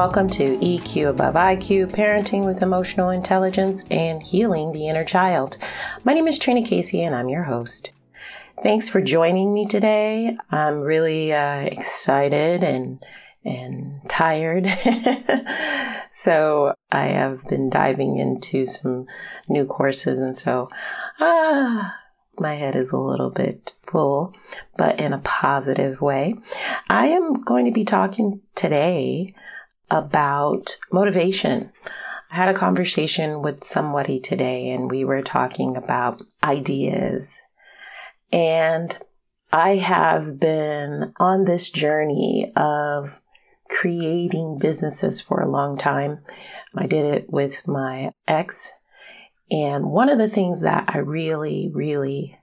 Welcome to EQ Above IQ Parenting with Emotional Intelligence and Healing the Inner Child. My name is Trina Casey, and I'm your host. Thanks for joining me today. I'm really uh, excited and and tired. so I have been diving into some new courses, and so ah, my head is a little bit full, but in a positive way. I am going to be talking today about motivation. I had a conversation with somebody today, and we were talking about ideas. And I have been on this journey of creating businesses for a long time. I did it with my ex. And one of the things that I really, really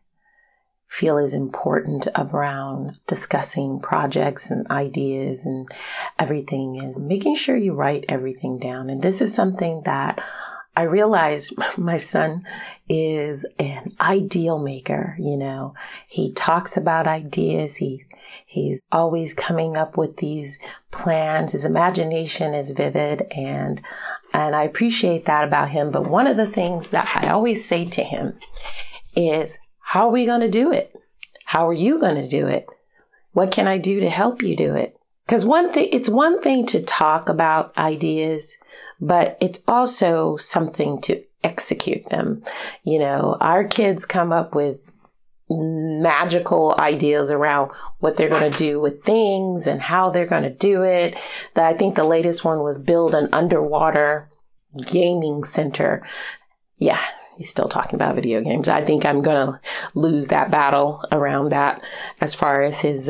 feel is important around discussing projects and ideas and everything is making sure you write everything down. And this is something that I realize my son is an ideal maker, you know. He talks about ideas. He he's always coming up with these plans. His imagination is vivid and and I appreciate that about him, but one of the things that I always say to him is how are we going to do it? How are you going to do it? What can I do to help you do it? Because one thing, it's one thing to talk about ideas, but it's also something to execute them. You know, our kids come up with magical ideas around what they're going to do with things and how they're going to do it. That I think the latest one was build an underwater gaming center. Yeah, he's still talking about video games. I think I'm going to lose that battle around that as far as his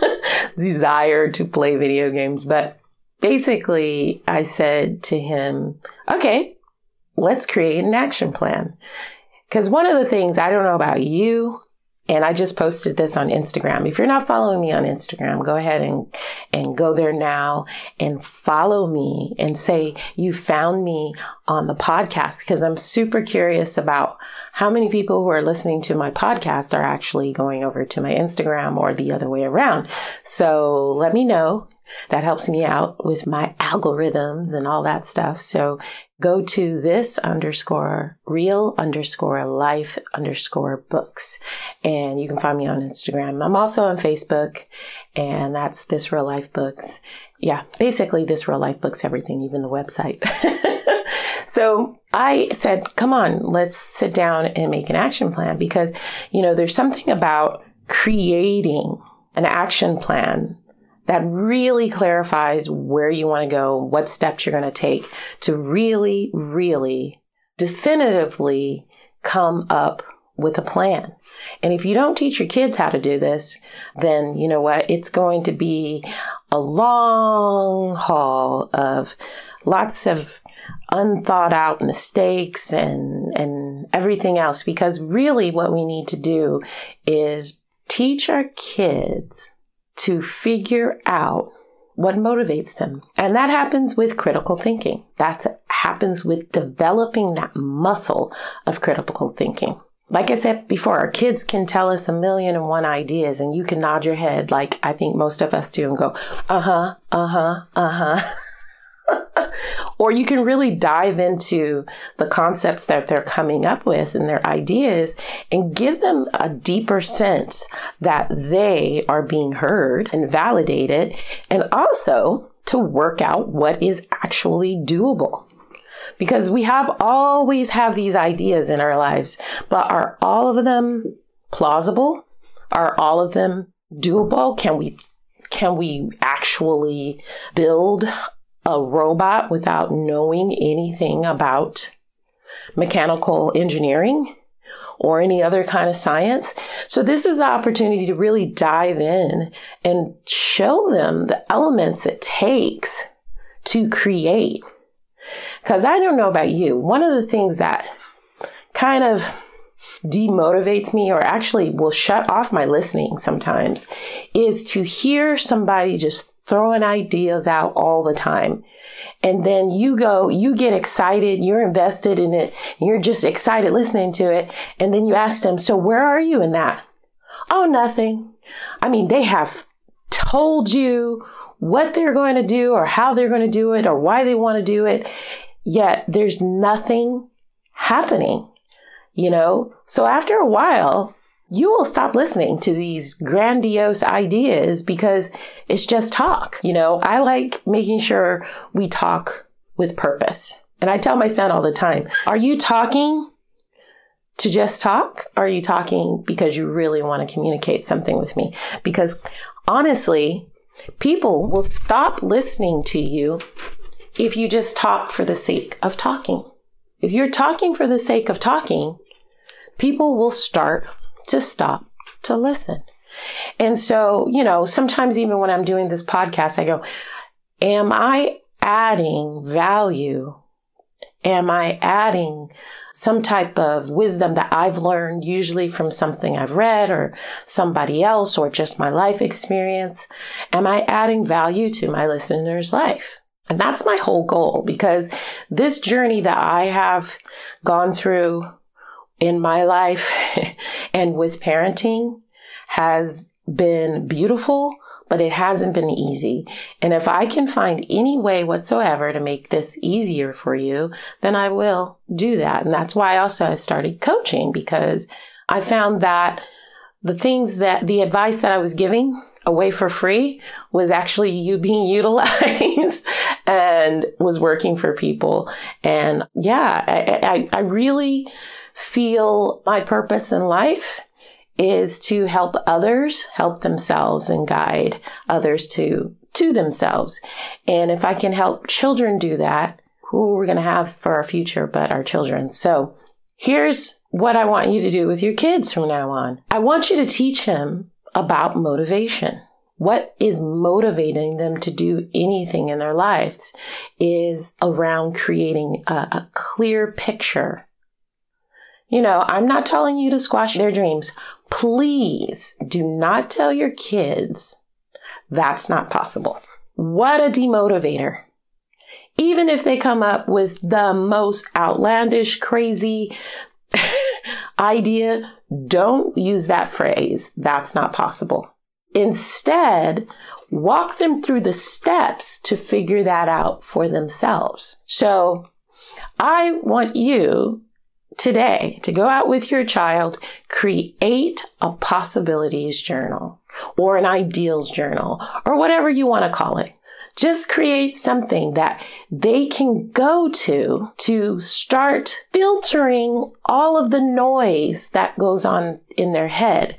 desire to play video games. But basically, I said to him, okay, let's create an action plan. Because one of the things I don't know about you, and I just posted this on Instagram. If you're not following me on Instagram, go ahead and, and go there now and follow me and say you found me on the podcast because I'm super curious about how many people who are listening to my podcast are actually going over to my Instagram or the other way around. So let me know that helps me out with my algorithms and all that stuff. So go to this underscore real underscore life underscore books. And you can find me on Instagram. I'm also on Facebook and that's this real life books. Yeah, basically this real life books, everything, even the website. so I said, come on, let's sit down and make an action plan because, you know, there's something about creating an action plan that really clarifies where you want to go, what steps you're going to take to really, really definitively come up with a plan. And if you don't teach your kids how to do this, then you know what? It's going to be a long haul of lots of unthought out mistakes and, and everything else. Because really what we need to do is teach our kids to figure out what motivates them. And that happens with critical thinking. That happens with developing that muscle of critical thinking. Like I said before, our kids can tell us a million and one ideas and you can nod your head like I think most of us do and go, uh huh, uh huh, uh huh. or you can really dive into the concepts that they're coming up with and their ideas and give them a deeper sense that they are being heard and validated and also to work out what is actually doable. Because we have always have these ideas in our lives but are all of them plausible? Are all of them doable? Can we can we actually build a robot without knowing anything about mechanical engineering or any other kind of science. So this is an opportunity to really dive in and show them the elements it takes to create. Cause I don't know about you. One of the things that kind of demotivates me or actually will shut off my listening sometimes is to hear somebody just throwing ideas out all the time. And then you go, you get excited, you're invested in it, you're just excited listening to it. And then you ask them, so where are you in that? Oh, nothing. I mean, they have told you what they're going to do or how they're going to do it or why they want to do it. Yet there's nothing happening, you know? So after a while, you will stop listening to these grandiose ideas because it's just talk. You know, I like making sure we talk with purpose. And I tell my son all the time, are you talking to just talk? Are you talking because you really want to communicate something with me? Because honestly, people will stop listening to you if you just talk for the sake of talking. If you're talking for the sake of talking, people will start to stop to listen. And so, you know, sometimes even when I'm doing this podcast, I go, Am I adding value? Am I adding some type of wisdom that I've learned, usually from something I've read or somebody else or just my life experience? Am I adding value to my listener's life? And that's my whole goal because this journey that I have gone through in my life and with parenting has been beautiful, but it hasn't been easy. And if I can find any way whatsoever to make this easier for you, then I will do that. And that's why I also I started coaching because I found that the things that the advice that I was giving away for free was actually you being utilized and was working for people. And yeah, I, I, I really feel my purpose in life is to help others help themselves and guide others to to themselves. And if I can help children do that, who are we're going to have for our future but our children. So, here's what I want you to do with your kids from now on. I want you to teach them about motivation. What is motivating them to do anything in their lives is around creating a, a clear picture you know, I'm not telling you to squash their dreams. Please do not tell your kids that's not possible. What a demotivator. Even if they come up with the most outlandish, crazy idea, don't use that phrase. That's not possible. Instead, walk them through the steps to figure that out for themselves. So I want you today to go out with your child, create a possibilities journal or an ideals journal or whatever you want to call it. Just create something that they can go to to start filtering all of the noise that goes on in their head.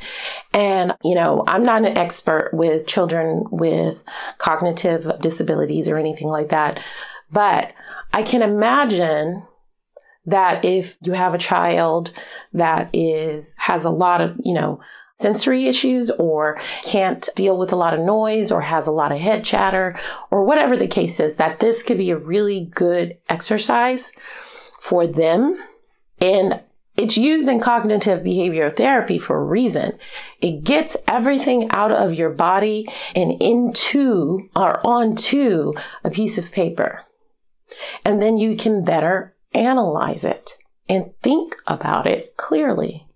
And, you know, I'm not an expert with children with cognitive disabilities or anything like that, but I can imagine that if you have a child that is has a lot of, you know, sensory issues or can't deal with a lot of noise or has a lot of head chatter or whatever the case is, that this could be a really good exercise for them. And it's used in cognitive behavioral therapy for a reason. It gets everything out of your body and into or onto a piece of paper. And then you can better analyze it and think about it clearly.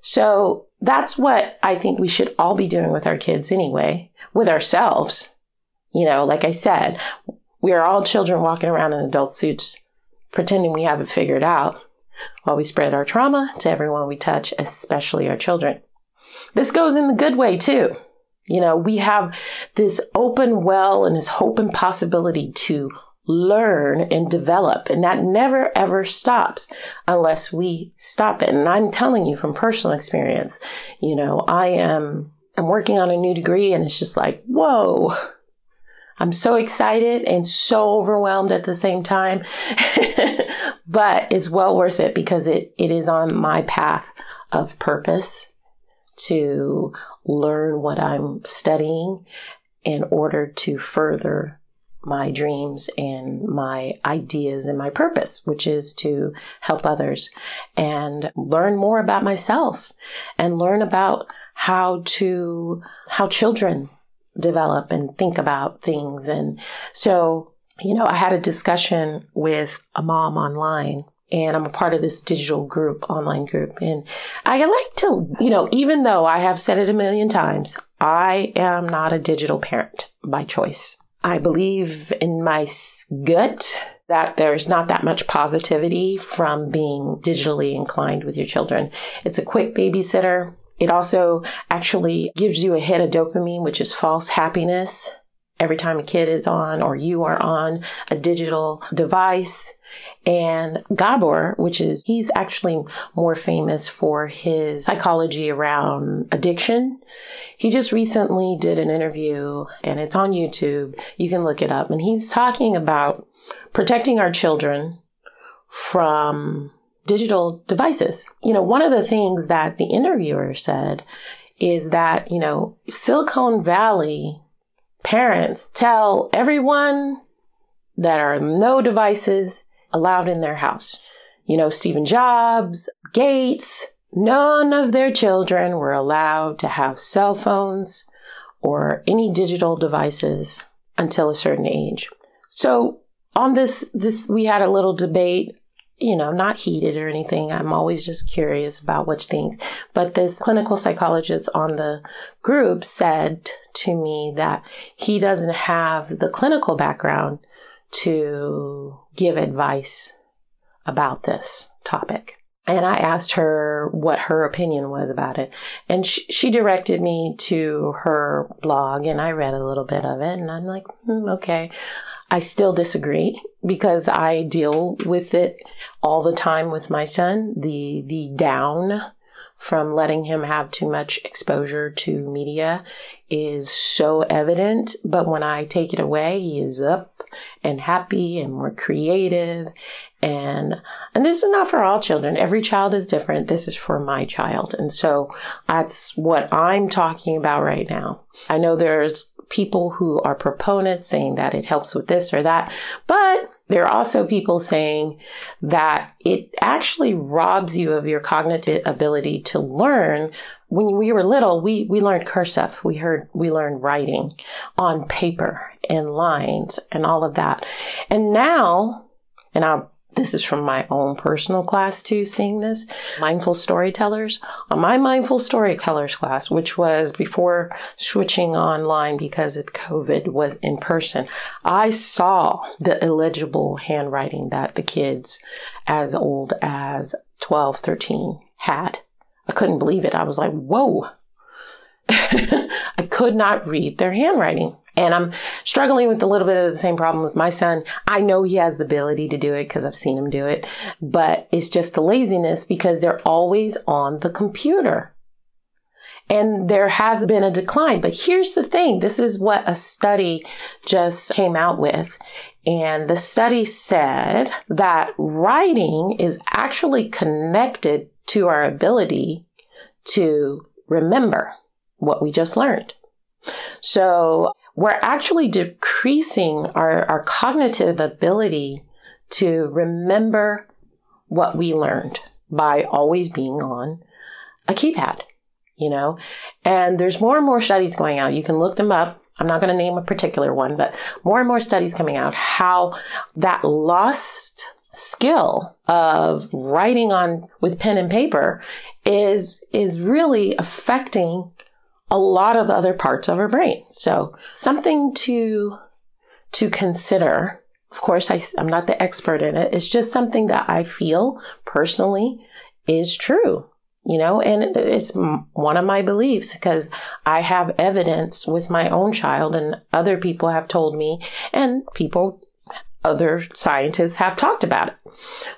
So that's what I think we should all be doing with our kids anyway, with ourselves. You know, like I said, we are all children walking around in adult suits pretending we have it figured out while we spread our trauma to everyone we touch, especially our children. This goes in the good way too. You know, we have this open well and this hope and possibility to learn and develop. And that never ever stops unless we stop it. And I'm telling you from personal experience, you know, I am, I'm working on a new degree and it's just like, whoa. I'm so excited and so overwhelmed at the same time. but it's well worth it because it, it is on my path of purpose to learn what I'm studying in order to further my dreams and my ideas and my purpose, which is to help others and learn more about myself and learn about how to, how children develop and think about things. And so, you know, I had a discussion with a mom online and I'm a part of this digital group, online group. And I like to, you know, even though I have said it a million times, I am not a digital parent by choice. I believe in my gut that there's not that much positivity from being digitally inclined with your children. It's a quick babysitter. It also actually gives you a hit of dopamine, which is false happiness every time a kid is on or you are on a digital device. And Gabor, which is, he's actually more famous for his psychology around addiction. He just recently did an interview and it's on YouTube. You can look it up. And he's talking about protecting our children from digital devices. You know, one of the things that the interviewer said is that, you know, Silicon Valley parents tell everyone that are no devices allowed in their house. You know, Stephen Jobs, Gates, none of their children were allowed to have cell phones or any digital devices until a certain age. So on this, this, we had a little debate, you know, not heated or anything. I'm always just curious about which things. But this clinical psychologist on the group said to me that he doesn't have the clinical background to give advice about this topic. And I asked her what her opinion was about it. And she, she, directed me to her blog, and I read a little bit of it. And I'm like, hmm, okay. I still disagree because I deal with it all the time with my son. The, the down from letting him have too much exposure to media is so evident. But when I take it away, he is up and happy and more creative. And, and this is not for all children. Every child is different. This is for my child. And so that's what I'm talking about right now. I know there's people who are proponents saying that it helps with this or that, but there are also people saying that it actually robs you of your cognitive ability to learn. When we were little, we, we learned cursive. We heard, we learned writing on paper and lines and all of that. And now, and I'll this is from my own personal class too, seeing this. Mindful storytellers. On my mindful storytellers class, which was before switching online because of COVID, was in person. I saw the illegible handwriting that the kids as old as 12, 13 had. I couldn't believe it. I was like, whoa. I could not read their handwriting. And I'm struggling with a little bit of the same problem with my son. I know he has the ability to do it because I've seen him do it, but it's just the laziness because they're always on the computer. And there has been a decline. But here's the thing this is what a study just came out with. And the study said that writing is actually connected to our ability to remember what we just learned. So we're actually decreasing our, our cognitive ability to remember what we learned by always being on a keypad, you know? And there's more and more studies going out. You can look them up. I'm not going to name a particular one, but more and more studies coming out how that lost skill of writing on with pen and paper is is really affecting a lot of other parts of our brain. So something to to consider. Of course, I, I'm not the expert in it. It's just something that I feel personally is true, you know, and it's one of my beliefs because I have evidence with my own child and other people have told me and people, other scientists have talked about it.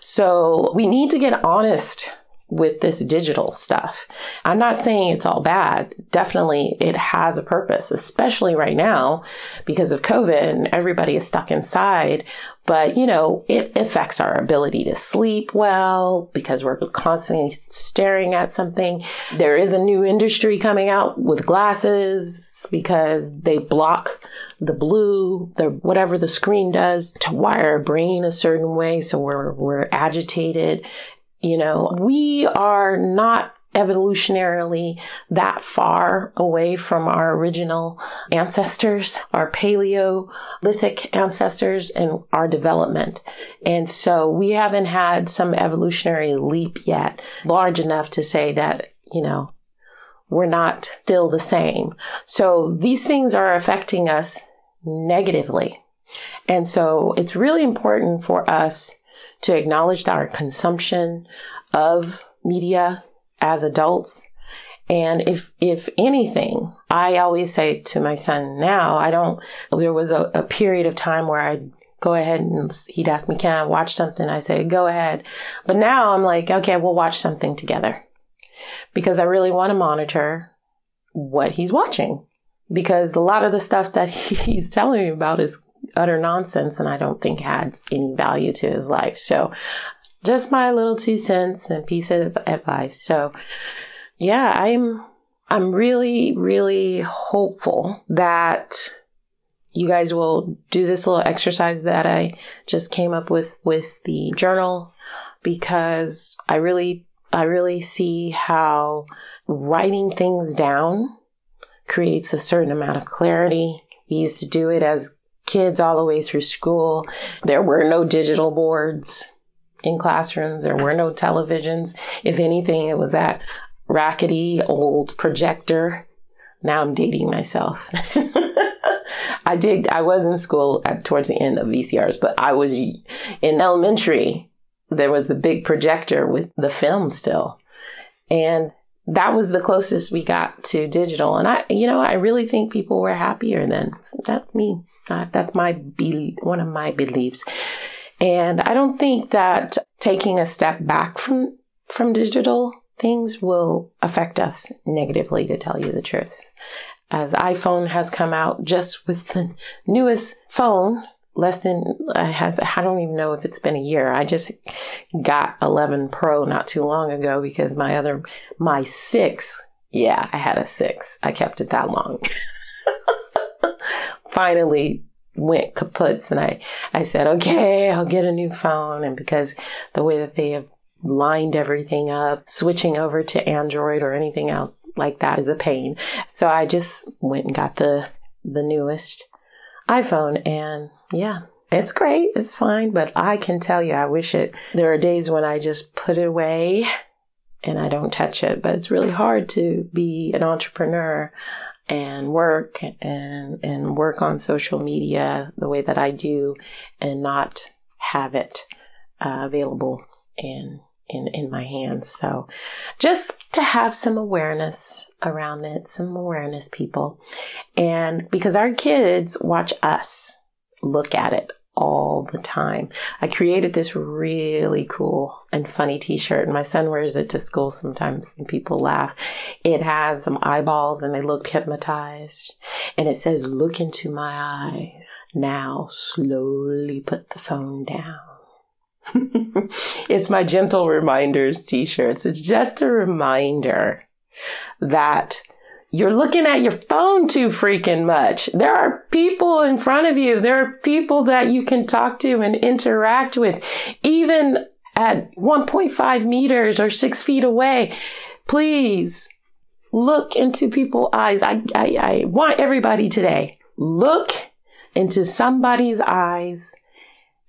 So we need to get honest with this digital stuff. I'm not saying it's all bad. Definitely it has a purpose, especially right now because of COVID and everybody is stuck inside. But, you know, it affects our ability to sleep well because we're constantly staring at something. There is a new industry coming out with glasses because they block the blue, the whatever the screen does to wire our brain a certain way. So we're, we're agitated you know, we are not evolutionarily that far away from our original ancestors, our Paleolithic ancestors, and our development. And so we haven't had some evolutionary leap yet large enough to say that, you know, we're not still the same. So these things are affecting us negatively. And so it's really important for us to acknowledge our consumption of media as adults. And if, if anything, I always say to my son now, I don't, there was a, a period of time where I'd go ahead and he'd ask me, can I watch something? I say, go ahead. But now I'm like, okay, we'll watch something together because I really want to monitor what he's watching because a lot of the stuff that he's telling me about is utter nonsense and I don't think adds any value to his life. So just my little two cents and piece of advice. So yeah, I'm I'm really, really hopeful that you guys will do this little exercise that I just came up with with the journal because I really I really see how writing things down creates a certain amount of clarity. We used to do it as kids all the way through school. There were no digital boards in classrooms. There were no televisions. If anything, it was that rackety old projector. Now I'm dating myself. I did, I was in school at, towards the end of VCRs, but I was in elementary. There was a big projector with the film still. And that was the closest we got to digital. And I, you know, I really think people were happier then. So that's me. Uh, that's my be- one of my beliefs. And I don't think that taking a step back from from digital things will affect us negatively to tell you the truth. As iPhone has come out just with the newest phone, less than uh, has I don't even know if it's been a year. I just got 11 Pro not too long ago because my other my 6, yeah, I had a 6. I kept it that long. Finally went kaputs and I I said, "Okay, I'll get a new phone." And because the way that they have lined everything up, switching over to Android or anything else like that is a pain. So I just went and got the the newest iPhone and yeah, it's great. It's fine, but I can tell you I wish it there are days when I just put it away and I don't touch it, but it's really hard to be an entrepreneur and work and and work on social media the way that I do and not have it uh, available in in in my hands. So just to have some awareness around it, some awareness people. And because our kids watch us look at it all the time. I created this really cool and funny t-shirt and my son wears it to school sometimes and people laugh. It has some eyeballs and they look hypnotized and it says look into my eyes. Now slowly put the phone down. it's my gentle reminders t-shirts. It's just a reminder that you're looking at your phone too freaking much. There are people in front of you. There are people that you can talk to and interact with, even at 1.5 meters or six feet away. Please look into people's eyes. I, I, I want everybody today, look into somebody's eyes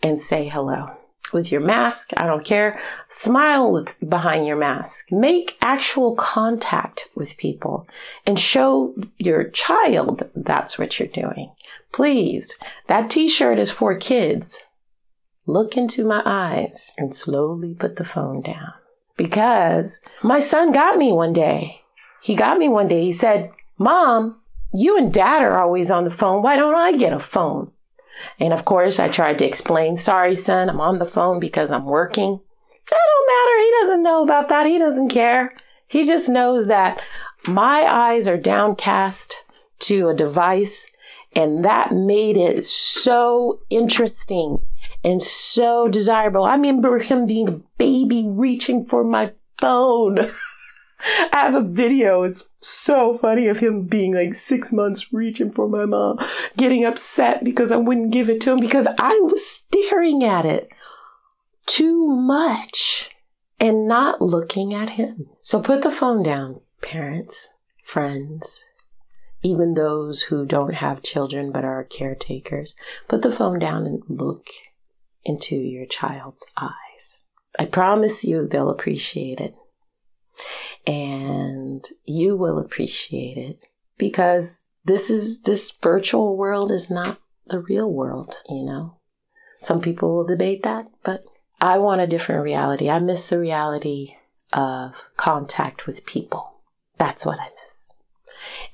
and say hello with your mask. I don't care. Smile behind your mask. Make actual contact with people and show your child that's what you're doing. Please, that t shirt is for kids. Look into my eyes and slowly put the phone down. Because my son got me one day. He got me one day. He said, Mom, you and dad are always on the phone. Why don't I get a phone? And of course, I tried to explain, sorry, son, I'm on the phone because I'm working. That don't matter. He doesn't know about that. He doesn't care. He just knows that my eyes are downcast to a device. And that made it so interesting and so desirable. I remember him being a baby reaching for my phone. I have a video. It's so funny of him being like six months reaching for my mom, getting upset because I wouldn't give it to him because I was staring at it too much and not looking at him. So put the phone down, parents, friends, even those who don't have children but are caretakers. Put the phone down and look into your child's eyes. I promise you they'll appreciate it and you will appreciate it because this is this virtual world is not the real world, you know. Some people will debate that, but I want a different reality. I miss the reality of contact with people. That's what I miss.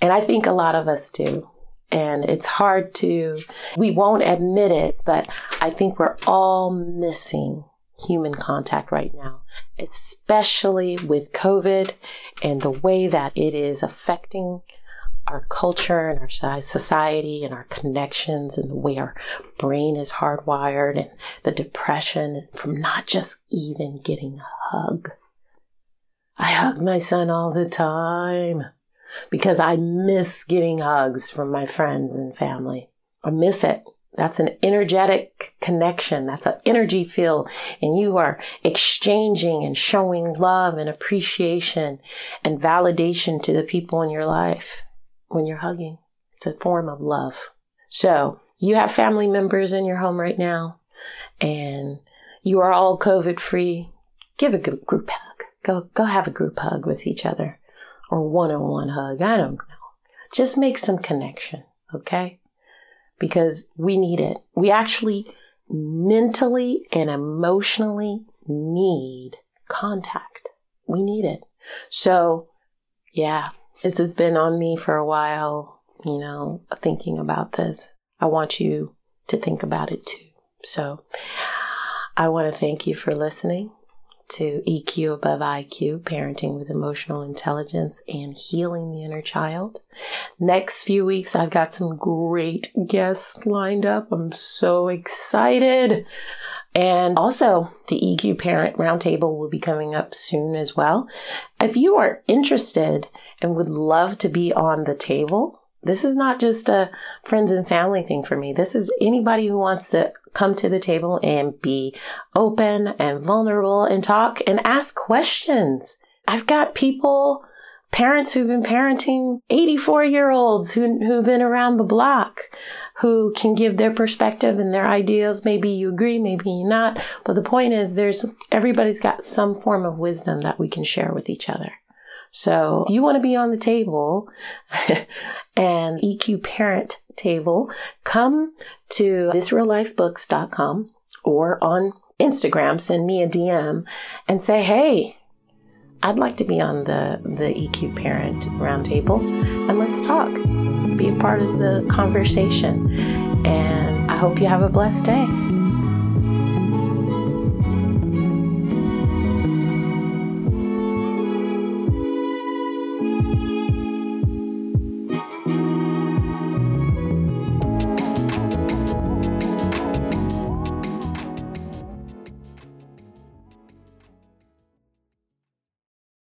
And I think a lot of us do. And it's hard to, we won't admit it, but I think we're all missing human contact right now, especially with COVID and the way that it is affecting our culture and our society and our connections and the way our brain is hardwired and the depression from not just even getting a hug. I hug my son all the time because I miss getting hugs from my friends and family. I miss it. That's an energetic connection. That's an energy field. And you are exchanging and showing love and appreciation and validation to the people in your life when you're hugging. It's a form of love. So you have family members in your home right now and you are all COVID free. Give a group hug. Go, go have a group hug with each other or one on one hug. I don't know. Just make some connection. Okay because we need it. We actually mentally and emotionally need contact. We need it. So, yeah, this has been on me for a while, you know, thinking about this. I want you to think about it too. So, I want to thank you for listening to EQ above IQ, parenting with emotional intelligence and healing the inner child. Next few weeks, I've got some great guests lined up. I'm so excited. And also, the EQ Parent Roundtable will be coming up soon as well. If you are interested and would love to be on the table, this is not just a friends and family thing for me. This is anybody who wants to come to the table and be open and vulnerable and talk and ask questions. I've got people, parents who've been parenting 84 year olds who, who've been around the block who can give their perspective and their ideas. Maybe you agree, maybe you not. But the point is there's, everybody's got some form of wisdom that we can share with each other. So if you want to be on the table and EQ parent table, come to thisreallifebooks.com or on Instagram, send me a DM and say, hey, I'd like to be on the, the EQ parent roundtable and let's talk. Be a part of the conversation. And I hope you have a blessed day.